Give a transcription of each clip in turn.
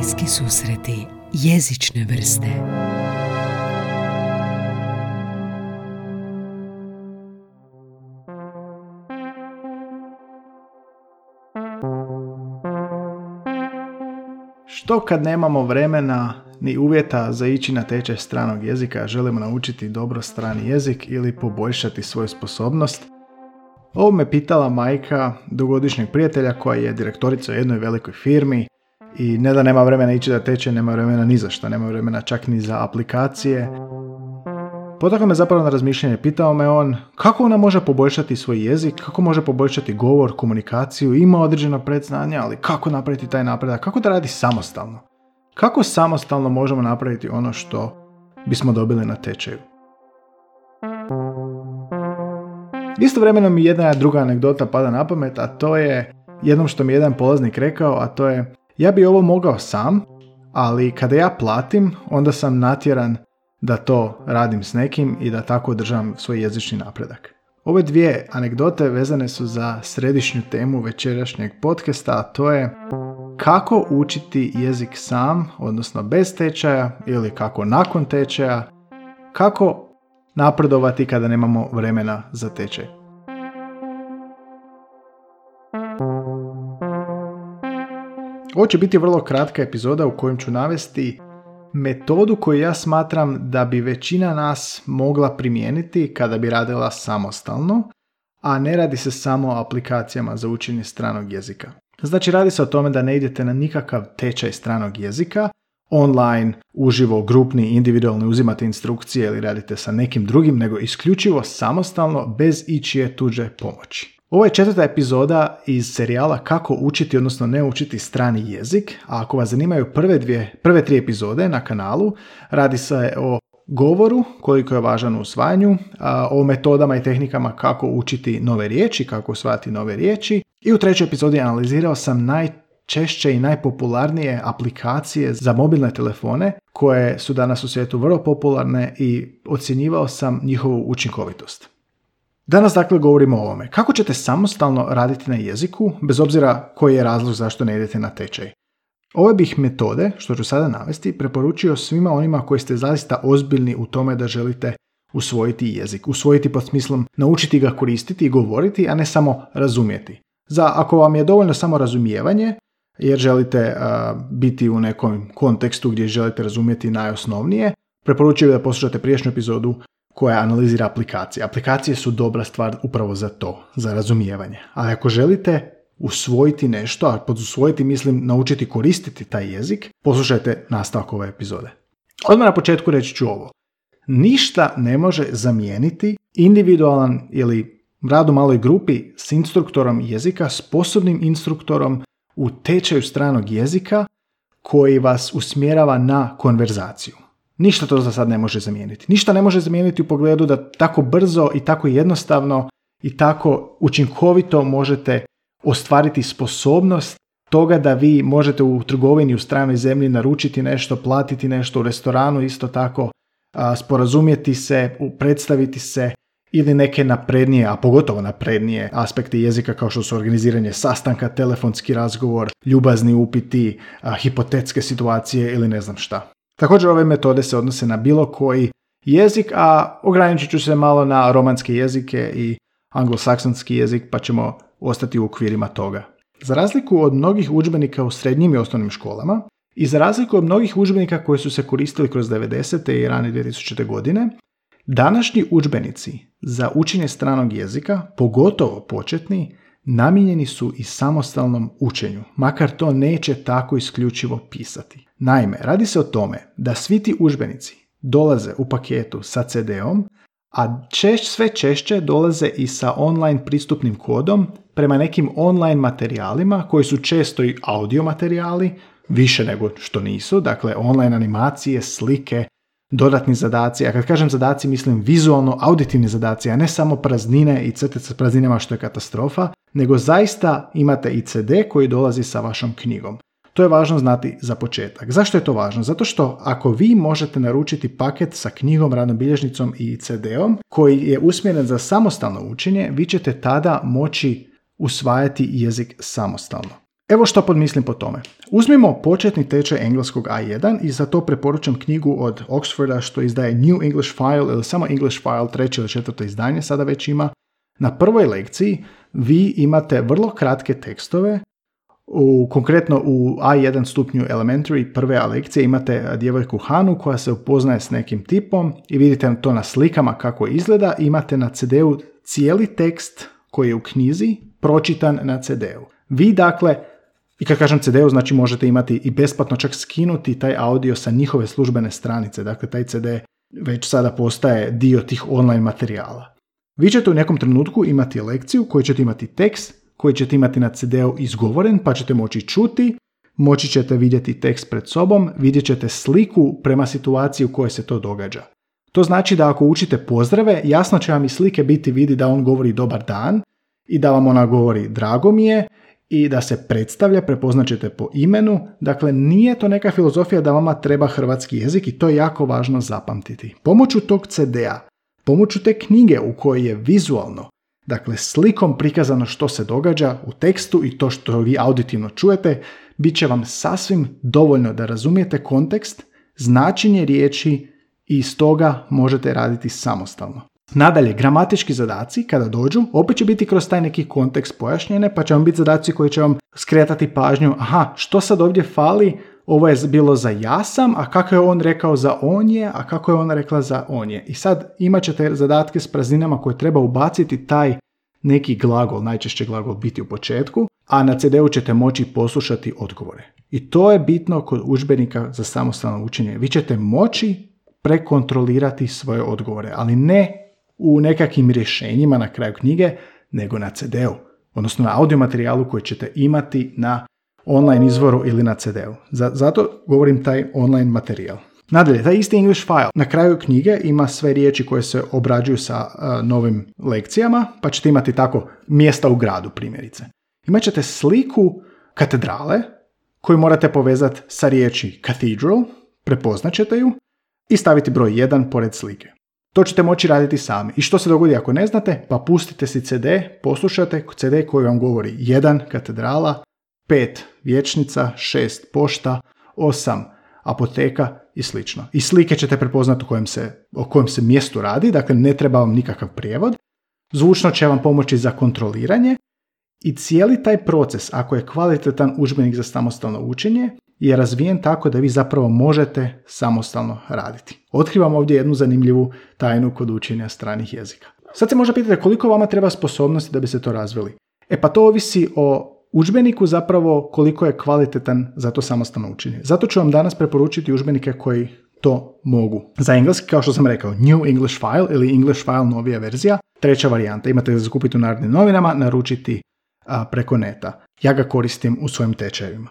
Bliski susreti jezične vrste Što kad nemamo vremena ni uvjeta za ići na tečaj stranog jezika, želimo naučiti dobro strani jezik ili poboljšati svoju sposobnost? Ovo me pitala majka dugogodišnjeg prijatelja koja je direktorica u jednoj velikoj firmi i ne da nema vremena ići da teče, nema vremena ni za što, nema vremena čak ni za aplikacije. Potakao me zapravo na razmišljanje, pitao me on kako ona može poboljšati svoj jezik, kako može poboljšati govor, komunikaciju, ima određeno predznanja, ali kako napraviti taj napredak, kako da radi samostalno. Kako samostalno možemo napraviti ono što bismo dobili na tečaju. Istovremeno mi jedna druga anegdota pada na pamet, a to je jednom što mi jedan polaznik rekao, a to je ja bi ovo mogao sam, ali kada ja platim, onda sam natjeran da to radim s nekim i da tako držam svoj jezični napredak. Ove dvije anegdote vezane su za središnju temu večerašnjeg podcasta, a to je kako učiti jezik sam, odnosno bez tečaja ili kako nakon tečaja, kako napredovati kada nemamo vremena za tečaj. Ovo će biti vrlo kratka epizoda u kojem ću navesti metodu koju ja smatram da bi većina nas mogla primijeniti kada bi radila samostalno, a ne radi se samo o aplikacijama za učenje stranog jezika. Znači radi se o tome da ne idete na nikakav tečaj stranog jezika, online, uživo, grupni, individualni, uzimate instrukcije ili radite sa nekim drugim, nego isključivo samostalno bez ičije tuđe pomoći. Ovo je četvrta epizoda iz serijala Kako učiti, odnosno ne učiti strani jezik, a ako vas zanimaju prve, dvije, prve tri epizode na kanalu, radi se o govoru, koliko je važan u usvajanju, o metodama i tehnikama kako učiti nove riječi, kako usvajati nove riječi. I u trećoj epizodi analizirao sam najčešće i najpopularnije aplikacije za mobilne telefone koje su danas u svijetu vrlo popularne i ocjenjivao sam njihovu učinkovitost. Danas dakle govorimo o ovome. Kako ćete samostalno raditi na jeziku, bez obzira koji je razlog zašto ne idete na tečaj? Ove bih metode, što ću sada navesti, preporučio svima onima koji ste zaista ozbiljni u tome da želite usvojiti jezik. Usvojiti pod smislom naučiti ga koristiti i govoriti, a ne samo razumjeti. Za ako vam je dovoljno samo razumijevanje, jer želite biti u nekom kontekstu gdje želite razumjeti najosnovnije, preporučujem da poslušate priješnju epizodu koja analizira aplikacije. Aplikacije su dobra stvar upravo za to, za razumijevanje. Ali ako želite usvojiti nešto, a pod usvojiti mislim naučiti koristiti taj jezik, poslušajte nastavak ove epizode. Odmah na početku reći ću ovo. Ništa ne može zamijeniti individualan ili rad u maloj grupi s instruktorom jezika, sposobnim instruktorom u tečaju stranog jezika koji vas usmjerava na konverzaciju. Ništa to za sad ne može zamijeniti. Ništa ne može zamijeniti u pogledu da tako brzo i tako jednostavno i tako učinkovito možete ostvariti sposobnost toga da vi možete u trgovini u stranoj zemlji naručiti nešto, platiti nešto u restoranu, isto tako sporazumjeti se, predstaviti se ili neke naprednije, a pogotovo naprednije aspekte jezika kao što su organiziranje sastanka, telefonski razgovor, ljubazni upiti, hipotetske situacije ili ne znam šta. Također ove metode se odnose na bilo koji jezik, a ograničit ću se malo na romanske jezike i anglosaksonski jezik, pa ćemo ostati u okvirima toga. Za razliku od mnogih udžbenika u srednjim i osnovnim školama, i za razliku od mnogih udžbenika koji su se koristili kroz 90. i rane 2000. godine, današnji udžbenici za učenje stranog jezika, pogotovo početni, namijenjeni su i samostalnom učenju, makar to neće tako isključivo pisati. Naime, radi se o tome da svi ti užbenici dolaze u paketu sa CD-om, a češć, sve češće dolaze i sa online pristupnim kodom prema nekim online materijalima koji su često i audio materijali, više nego što nisu, dakle online animacije, slike, dodatni zadaci, a kad kažem zadaci mislim vizualno auditivni zadaci, a ne samo praznine i crte sa prazninama što je katastrofa, nego zaista imate i CD koji dolazi sa vašom knjigom. To je važno znati za početak. Zašto je to važno? Zato što ako vi možete naručiti paket sa knjigom, radnom bilježnicom i CD-om koji je usmjeren za samostalno učenje, vi ćete tada moći usvajati jezik samostalno. Evo što podmislim po tome. Uzmimo početni tečaj engleskog A1 i za to preporučam knjigu od Oxforda što izdaje New English File ili samo English File treće ili četvrto izdanje sada već ima. Na prvoj lekciji vi imate vrlo kratke tekstove u, konkretno u A1 stupnju Elementary prve lekcije imate djevojku Hanu koja se upoznaje s nekim tipom i vidite to na slikama kako izgleda. Imate na CD-u cijeli tekst koji je u knjizi pročitan na CD-u. Vi dakle, i kad kažem CD-u znači možete imati i besplatno čak skinuti taj audio sa njihove službene stranice. Dakle, taj CD već sada postaje dio tih online materijala. Vi ćete u nekom trenutku imati lekciju koju ćete imati tekst koji ćete imati na CD-u izgovoren pa ćete moći čuti, moći ćete vidjeti tekst pred sobom, vidjet ćete sliku prema situaciji u kojoj se to događa. To znači da ako učite pozdrave, jasno će vam i slike biti vidi da on govori dobar dan i da vam ona govori drago mi je i da se predstavlja, prepoznaćete po imenu. Dakle, nije to neka filozofija da vama treba hrvatski jezik i to je jako važno zapamtiti. Pomoću tog CD-a, pomoću te knjige u kojoj je vizualno, dakle slikom prikazano što se događa u tekstu i to što vi auditivno čujete, bit će vam sasvim dovoljno da razumijete kontekst, značenje riječi i iz toga možete raditi samostalno. Nadalje, gramatički zadaci kada dođu, opet će biti kroz taj neki kontekst pojašnjene, pa će vam biti zadaci koji će vam skretati pažnju, aha, što sad ovdje fali, ovo je bilo za ja sam, a kako je on rekao za on je, a kako je ona rekla za on je. I sad imat ćete zadatke s praznina koje treba ubaciti taj neki glagol, najčešće glagol biti u početku, a na CD-u ćete moći poslušati odgovore. I to je bitno kod udžbenika za samostalno učenje. Vi ćete moći prekontrolirati svoje odgovore, ali ne u nekakvim rješenjima na kraju knjige, nego na CD-u, odnosno na audio materijalu koji ćete imati na online izvoru ili na CD-u. Zato govorim taj online materijal. Nadalje, taj isti English file na kraju knjige ima sve riječi koje se obrađuju sa novim lekcijama, pa ćete imati tako mjesta u gradu primjerice. Imat ćete sliku katedrale koju morate povezati sa riječi cathedral, prepoznat ćete ju i staviti broj 1 pored slike. To ćete moći raditi sami. I što se dogodi ako ne znate? Pa pustite si CD, poslušate CD koji vam govori 1 katedrala, 5 vječnica, 6 pošta, 8 apoteka i slično. I slike ćete prepoznati o kojem, se, o kojem se mjestu radi, dakle ne treba vam nikakav prijevod. Zvučno će vam pomoći za kontroliranje i cijeli taj proces, ako je kvalitetan udžbenik za samostalno učenje, je razvijen tako da vi zapravo možete samostalno raditi. Otkrivam ovdje jednu zanimljivu tajnu kod učenja stranih jezika. Sad se možda pitate koliko vama treba sposobnosti da bi se to razvili. E pa to ovisi o udžbeniku zapravo koliko je kvalitetan za to samostalno učenje. Zato ću vam danas preporučiti udžbenike koji to mogu. Za engleski, kao što sam rekao, New English File ili English File novija verzija, treća varijanta. Imate ga zakupiti u Narodnim novinama, naručiti preko neta. Ja ga koristim u svojim tečajevima.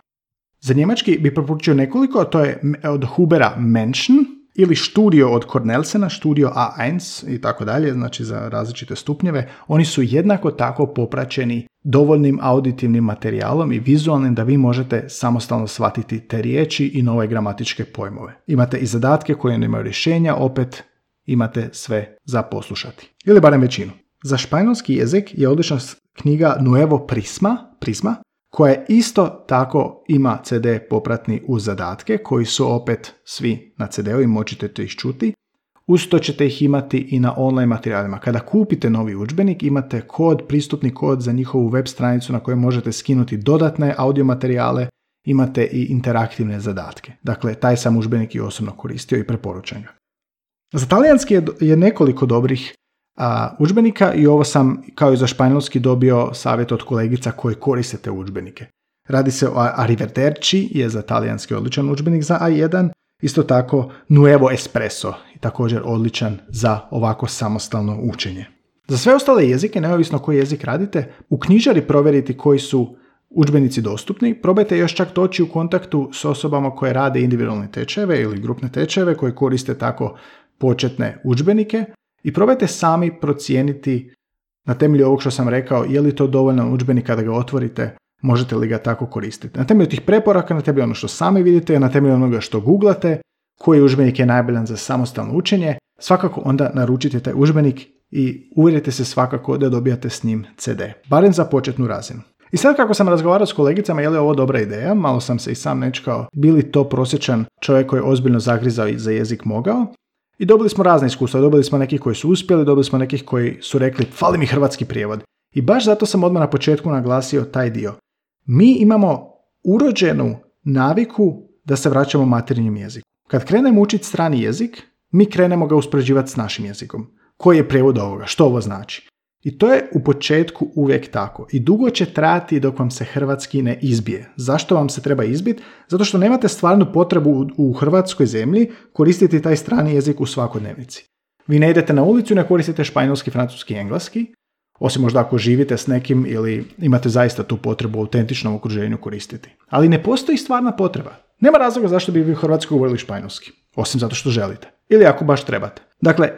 Za njemački bi preporučio nekoliko, to je od Hubera Mention ili Studio od Cornelsena, Studio A1 i tako dalje, znači za različite stupnjeve. Oni su jednako tako popraćeni dovoljnim auditivnim materijalom i vizualnim da vi možete samostalno shvatiti te riječi i nove gramatičke pojmove. Imate i zadatke koje nemaju rješenja, opet imate sve za poslušati. Ili barem većinu. Za španjolski jezik je odlična knjiga Nuevo Prisma, Prisma koja isto tako ima CD popratni uz zadatke koji su opet svi na CD-u i moćete ih čuti. Uz to ćete ih imati i na online materijalima. Kada kupite novi udžbenik imate kod, pristupni kod za njihovu web stranicu na kojoj možete skinuti dodatne audio materijale, imate i interaktivne zadatke. Dakle, taj sam udžbenik i osobno koristio i preporučam ga. Za talijanski je nekoliko dobrih udžbenika i ovo sam kao i za španjolski dobio savjet od kolegica koji koriste te udžbenike. Radi se o Arrivederci, je za talijanski odličan udžbenik za A1, isto tako Nuevo Espresso, također odličan za ovako samostalno učenje. Za sve ostale jezike, neovisno koji jezik radite, u knjižari provjeriti koji su udžbenici dostupni, probajte još čak doći u kontaktu s osobama koje rade individualne tečajeve ili grupne tečajeve koje koriste tako početne udžbenike i probajte sami procijeniti na temelju ovog što sam rekao je li to dovoljno udžbenik kada ga otvorite, možete li ga tako koristiti. Na temelju tih preporaka, na temelju ono što sami vidite, na temelju onoga što googlate, koji udžbenik je najboljan za samostalno učenje, svakako onda naručite taj udžbenik i uvjerite se svakako da dobijate s njim CD, barem za početnu razinu. I sad kako sam razgovarao s kolegicama, je li ovo dobra ideja, malo sam se i sam nečkao, bili to prosječan čovjek koji je ozbiljno zagrizao i za jezik mogao. I dobili smo razne iskustva, dobili smo nekih koji su uspjeli, dobili smo nekih koji su rekli fali mi hrvatski prijevod. I baš zato sam odmah na početku naglasio taj dio. Mi imamo urođenu naviku da se vraćamo materinjem jeziku. Kad krenemo učiti strani jezik, mi krenemo ga uspoređivati s našim jezikom. Koji je prijevod ovoga? Što ovo znači? I to je u početku uvijek tako. I dugo će trajati dok vam se hrvatski ne izbije. Zašto vam se treba izbiti? Zato što nemate stvarnu potrebu u hrvatskoj zemlji koristiti taj strani jezik u svakodnevnici. Vi ne idete na ulicu i ne koristite španjolski, francuski i engleski, osim možda ako živite s nekim ili imate zaista tu potrebu u autentičnom okruženju koristiti. Ali ne postoji stvarna potreba. Nema razloga zašto bi vi u Hrvatskoj govorili španjolski, osim zato što želite. Ili ako baš trebate. Dakle,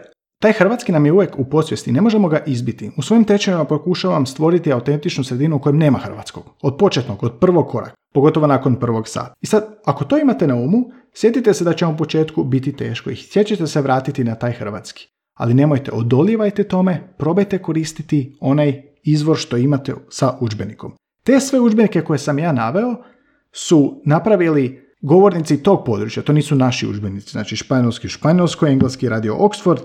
taj hrvatski nam je uvijek u podsvijesti, ne možemo ga izbiti. U svojim tečajima pokušavam stvoriti autentičnu sredinu u kojem nema hrvatskog. Od početnog, od prvog koraka, pogotovo nakon prvog sata. I sad, ako to imate na umu, sjetite se da će vam u početku biti teško i sjećate se vratiti na taj hrvatski. Ali nemojte, odolijevajte tome, probajte koristiti onaj izvor što imate sa udžbenikom. Te sve udžbenike koje sam ja naveo su napravili govornici tog područja, to nisu naši udžbenici, znači španjolski španjolsko, engleski radio Oxford,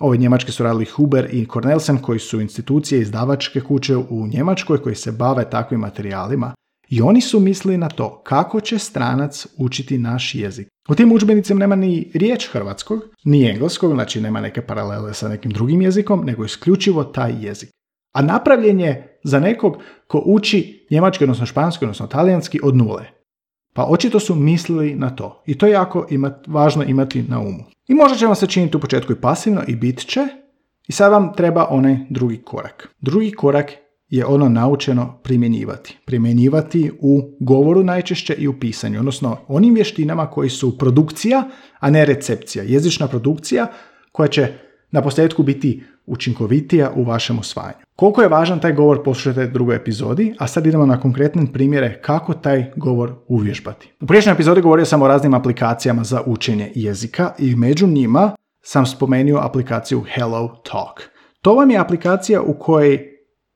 ove njemačke su radili Huber i Cornelsen koji su institucije izdavačke kuće u Njemačkoj koji se bave takvim materijalima. I oni su mislili na to kako će stranac učiti naš jezik. U tim udžbenicima nema ni riječ hrvatskog, ni engleskog, znači nema neke paralele sa nekim drugim jezikom, nego isključivo taj jezik. A napravljen je za nekog ko uči njemački, odnosno španski, odnosno talijanski od nule. Pa očito su mislili na to. I to je jako važno imati na umu. I možda će vam se činiti u početku i pasivno i bit će. I sad vam treba onaj drugi korak. Drugi korak je ono naučeno primjenjivati. Primjenjivati u govoru najčešće i u pisanju, odnosno onim vještinama koji su produkcija, a ne recepcija. Jezična produkcija koja će na posljedku biti učinkovitija u vašem usvajanju. Koliko je važan taj govor poslušajte u drugoj epizodi, a sad idemo na konkretne primjere kako taj govor uvježbati. U priješnjoj epizodi govorio sam o raznim aplikacijama za učenje jezika i među njima sam spomenuo aplikaciju Hello Talk. To vam je aplikacija u kojoj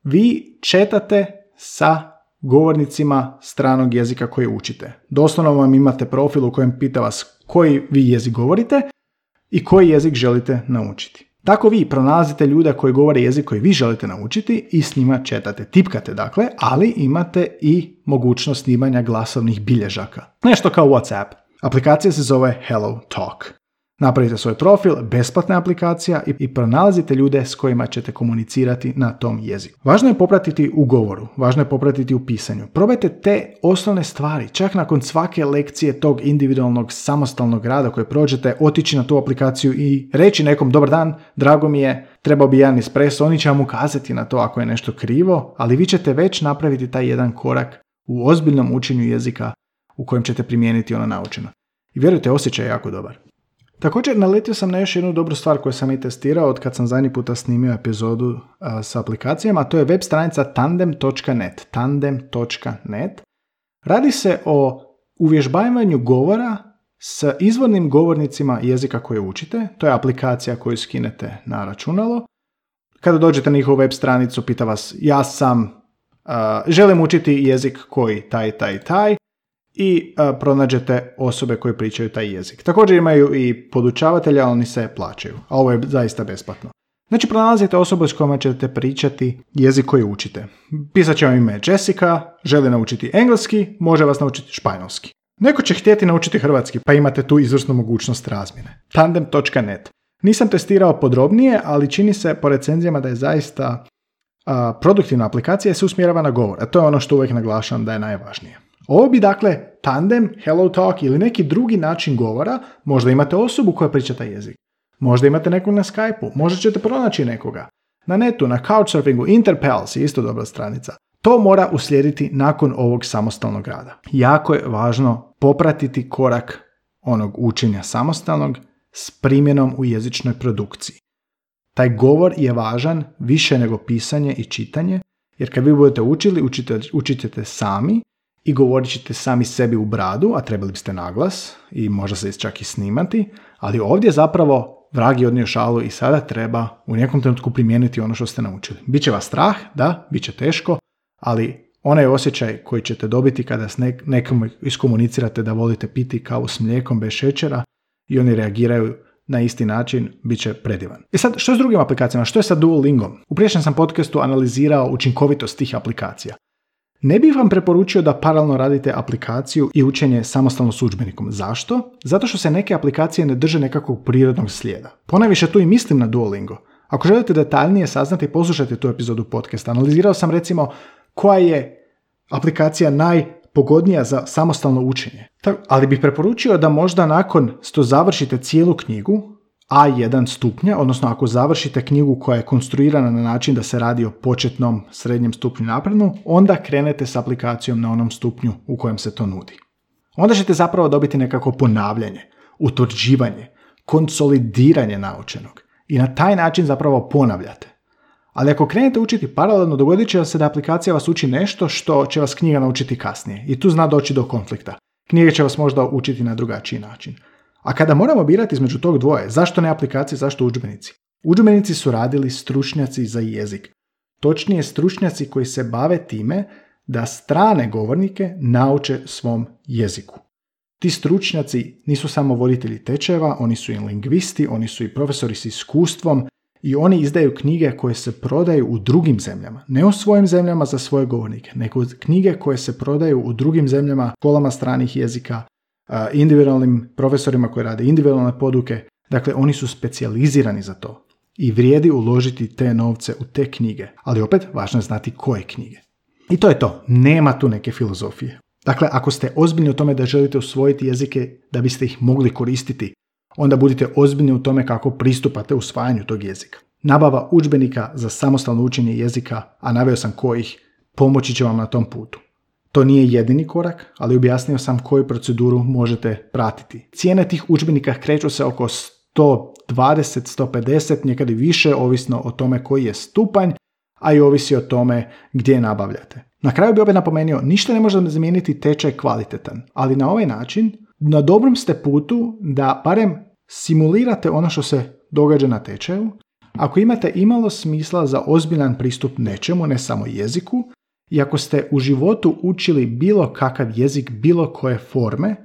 vi četate sa govornicima stranog jezika koji učite. Doslovno vam imate profil u kojem pita vas koji vi jezik govorite i koji jezik želite naučiti. Tako vi pronalazite ljude koji govore jezik koji vi želite naučiti i s njima četate. Tipkate dakle, ali imate i mogućnost snimanja glasovnih bilježaka. Nešto kao WhatsApp. Aplikacija se zove Hello Talk. Napravite svoj profil, besplatna aplikacija i, pronalazite ljude s kojima ćete komunicirati na tom jeziku. Važno je popratiti u govoru, važno je popratiti u pisanju. Probajte te osnovne stvari, čak nakon svake lekcije tog individualnog samostalnog rada koje prođete, otići na tu aplikaciju i reći nekom dobar dan, drago mi je, trebao bi jedan espresso, oni će vam ukazati na to ako je nešto krivo, ali vi ćete već napraviti taj jedan korak u ozbiljnom učenju jezika u kojem ćete primijeniti ono naučeno. I vjerujte, osjećaj je jako dobar. Također, naletio sam na još jednu dobru stvar koju sam i testirao od kad sam zadnji puta snimio epizodu s aplikacijama, a to je web stranica tandem.net. Tandem.net. Radi se o uvježbavanju govora s izvornim govornicima jezika koje učite. To je aplikacija koju skinete na računalo. Kada dođete na njihovu web stranicu, pita vas ja sam, želim učiti jezik koji taj, taj, taj i pronađete osobe koje pričaju taj jezik. Također imaju i podučavatelja, ali oni se plaćaju, a ovo je zaista besplatno. Znači, pronalazite osobu s kojima ćete pričati jezik koji učite. Pisat će vam ime Jessica, želi naučiti engleski, može vas naučiti španjolski. Neko će htjeti naučiti hrvatski, pa imate tu izvrsnu mogućnost razmjene. Tandem.net. Nisam testirao podrobnije, ali čini se po recenzijama da je zaista produktivna aplikacija se usmjerava na govor, a to je ono što uvijek naglašavam da je najvažnije. Ovo bi dakle tandem, hello talk ili neki drugi način govora, možda imate osobu koja priča taj jezik. Možda imate nekog na Skype-u, možda ćete pronaći nekoga. Na netu, na Couchsurfingu, Interpels je isto dobra stranica. To mora uslijediti nakon ovog samostalnog rada. Jako je važno popratiti korak onog učenja samostalnog s primjenom u jezičnoj produkciji. Taj govor je važan više nego pisanje i čitanje, jer kad vi budete učili, učite, učite sami i govorit ćete sami sebi u bradu, a trebali biste naglas i možda se čak i snimati, ali ovdje zapravo vrag je odnio šalu i sada treba u nekom trenutku primijeniti ono što ste naučili. Biće vas strah, da, bit će teško, ali Onaj osjećaj koji ćete dobiti kada s nekom iskomunicirate da volite piti kavu s mlijekom bez šećera i oni reagiraju na isti način, bit će predivan. I sad, što je s drugim aplikacijama? Što je sa Duolingom? U priješnjem sam podcastu analizirao učinkovitost tih aplikacija. Ne bih vam preporučio da paralelno radite aplikaciju i učenje samostalno s udžbenikom. Zašto? Zato što se neke aplikacije ne drže nekakvog prirodnog slijeda. Ponajviše tu i mislim na Duolingo. Ako želite detaljnije saznati, poslušajte tu epizodu podcasta. Analizirao sam recimo koja je aplikacija najpogodnija za samostalno učenje. Ali bih preporučio da možda nakon što završite cijelu knjigu, A1 stupnja, odnosno ako završite knjigu koja je konstruirana na način da se radi o početnom srednjem stupnju naprednu, onda krenete s aplikacijom na onom stupnju u kojem se to nudi. Onda ćete zapravo dobiti nekako ponavljanje, utvrđivanje, konsolidiranje naučenog i na taj način zapravo ponavljate. Ali ako krenete učiti paralelno, dogodit će se da aplikacija vas uči nešto što će vas knjiga naučiti kasnije. I tu zna doći do konflikta. Knjiga će vas možda učiti na drugačiji način. A kada moramo birati između tog dvoje, zašto ne aplikacije, zašto udžbenici? Udžbenici su radili stručnjaci za jezik. Točnije stručnjaci koji se bave time da strane govornike nauče svom jeziku. Ti stručnjaci nisu samo voditelji tečajeva, oni su i lingvisti, oni su i profesori s iskustvom i oni izdaju knjige koje se prodaju u drugim zemljama. Ne u svojim zemljama za svoje govornike, nego knjige koje se prodaju u drugim zemljama, školama stranih jezika, individualnim profesorima koji rade individualne poduke. Dakle, oni su specijalizirani za to. I vrijedi uložiti te novce u te knjige. Ali opet, važno je znati koje knjige. I to je to. Nema tu neke filozofije. Dakle, ako ste ozbiljni u tome da želite usvojiti jezike da biste ih mogli koristiti, onda budite ozbiljni u tome kako pristupate usvajanju tog jezika. Nabava udžbenika za samostalno učenje jezika, a naveo sam kojih, pomoći će vam na tom putu. To nije jedini korak, ali objasnio sam koju proceduru možete pratiti. Cijene tih udžbenika kreću se oko 120, 150, nekad i više, ovisno o tome koji je stupanj, a i ovisi o tome gdje nabavljate. Na kraju bi opet napomenuo, ništa ne može zamijeniti tečaj kvalitetan, ali na ovaj način na dobrom ste putu da barem simulirate ono što se događa na tečaju. Ako imate imalo smisla za ozbiljan pristup nečemu, ne samo jeziku, i ako ste u životu učili bilo kakav jezik, bilo koje forme,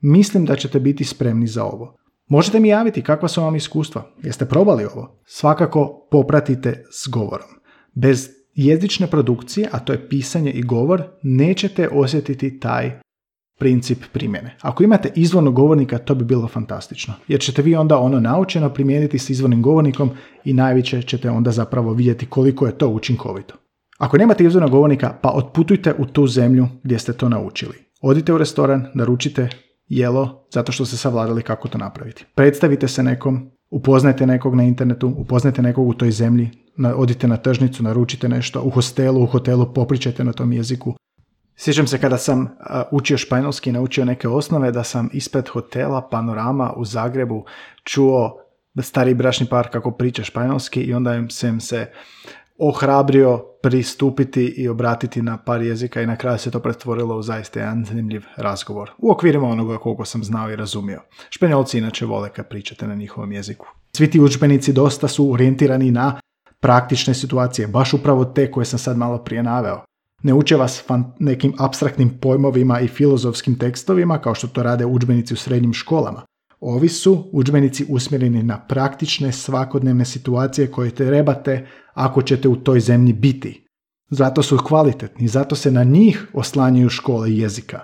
mislim da ćete biti spremni za ovo. Možete mi javiti kakva su vam iskustva. Jeste probali ovo? Svakako popratite s govorom. Bez jezične produkcije, a to je pisanje i govor, nećete osjetiti taj princip primjene. Ako imate izvornog govornika, to bi bilo fantastično. Jer ćete vi onda ono naučeno primijeniti s izvornim govornikom i najviše ćete onda zapravo vidjeti koliko je to učinkovito. Ako nemate izvornog govornika, pa otputujte u tu zemlju gdje ste to naučili. Odite u restoran, naručite jelo zato što ste savladali kako to napraviti. Predstavite se nekom, upoznajte nekog na internetu, upoznajte nekog u toj zemlji, odite na tržnicu, naručite nešto, u hostelu, u hotelu popričajte na tom jeziku. Sjećam se kada sam učio španjolski i naučio neke osnove da sam ispred hotela Panorama u Zagrebu čuo stari bračni par kako priča španjolski i onda im sam se ohrabrio pristupiti i obratiti na par jezika i na kraju se to pretvorilo u zaista jedan zanimljiv razgovor. U okvirima onoga koliko sam znao i razumio. Španjolci inače vole kad pričate na njihovom jeziku. Svi ti učbenici dosta su orijentirani na praktične situacije, baš upravo te koje sam sad malo prije naveo. Ne uče vas nekim abstraktnim pojmovima i filozofskim tekstovima kao što to rade udžbenici u srednjim školama. Ovi su udžbenici usmjereni na praktične svakodnevne situacije koje trebate ako ćete u toj zemlji biti. Zato su kvalitetni, zato se na njih oslanjaju škole jezika.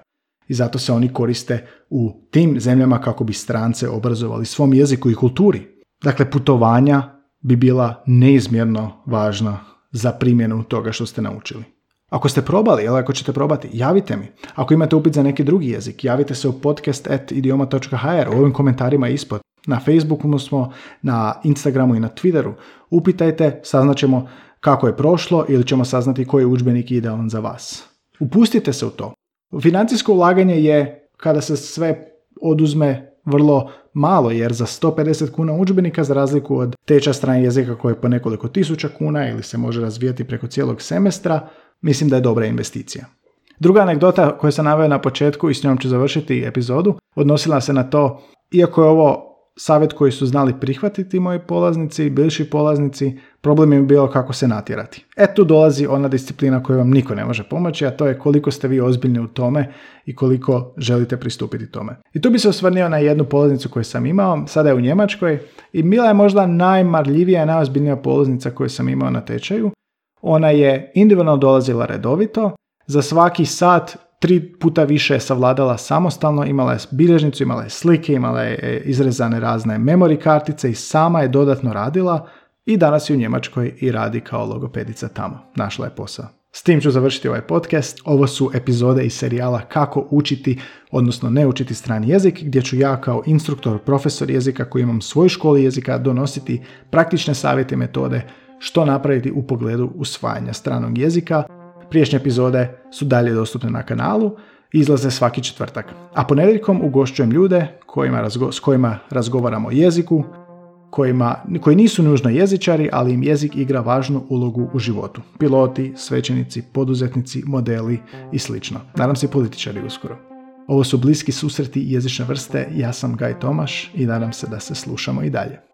I zato se oni koriste u tim zemljama kako bi strance obrazovali svom jeziku i kulturi. Dakle, putovanja bi bila neizmjerno važna za primjenu toga što ste naučili. Ako ste probali ili ako ćete probati, javite mi. Ako imate upit za neki drugi jezik, javite se u podcast.idioma.hr u ovim komentarima ispod. Na Facebooku smo, na Instagramu i na Twitteru. Upitajte, saznaćemo kako je prošlo ili ćemo saznati koji je udžbenik idealan za vas. Upustite se u to. Financijsko ulaganje je kada se sve oduzme vrlo malo, jer za 150 kuna udžbenika, za razliku od teča strane jezika koje je po nekoliko tisuća kuna ili se može razvijati preko cijelog semestra, mislim da je dobra investicija. Druga anegdota koju sam naveo na početku i s njom ću završiti epizodu, odnosila se na to, iako je ovo savjet koji su znali prihvatiti moji polaznici, bivši polaznici, problem je bilo kako se natjerati. E tu dolazi ona disciplina koju vam niko ne može pomoći, a to je koliko ste vi ozbiljni u tome i koliko želite pristupiti tome. I tu bi se osvrnio na jednu polaznicu koju sam imao, sada je u Njemačkoj i Mila je možda najmarljivija i najozbiljnija polaznica koju sam imao na tečaju. Ona je individualno dolazila redovito, za svaki sat tri puta više je savladala samostalno, imala je bilježnicu, imala je slike, imala je e, izrezane razne memory kartice i sama je dodatno radila i danas je u Njemačkoj i radi kao logopedica tamo. Našla je posao. S tim ću završiti ovaj podcast. Ovo su epizode iz serijala Kako učiti, odnosno ne učiti strani jezik, gdje ću ja kao instruktor, profesor jezika koji imam svoju školu jezika donositi praktične savjete metode što napraviti u pogledu usvajanja stranog jezika. Priješnje epizode su dalje dostupne na kanalu i izlaze svaki četvrtak. A ponedjeljkom ugošćujem ljude kojima s kojima razgovaramo o jeziku, kojima, koji nisu nužno jezičari, ali im jezik igra važnu ulogu u životu. Piloti, svećenici, poduzetnici, modeli i sl. Nadam se i političari uskoro. Ovo su bliski susreti jezične vrste, ja sam Gaj Tomaš i nadam se da se slušamo i dalje.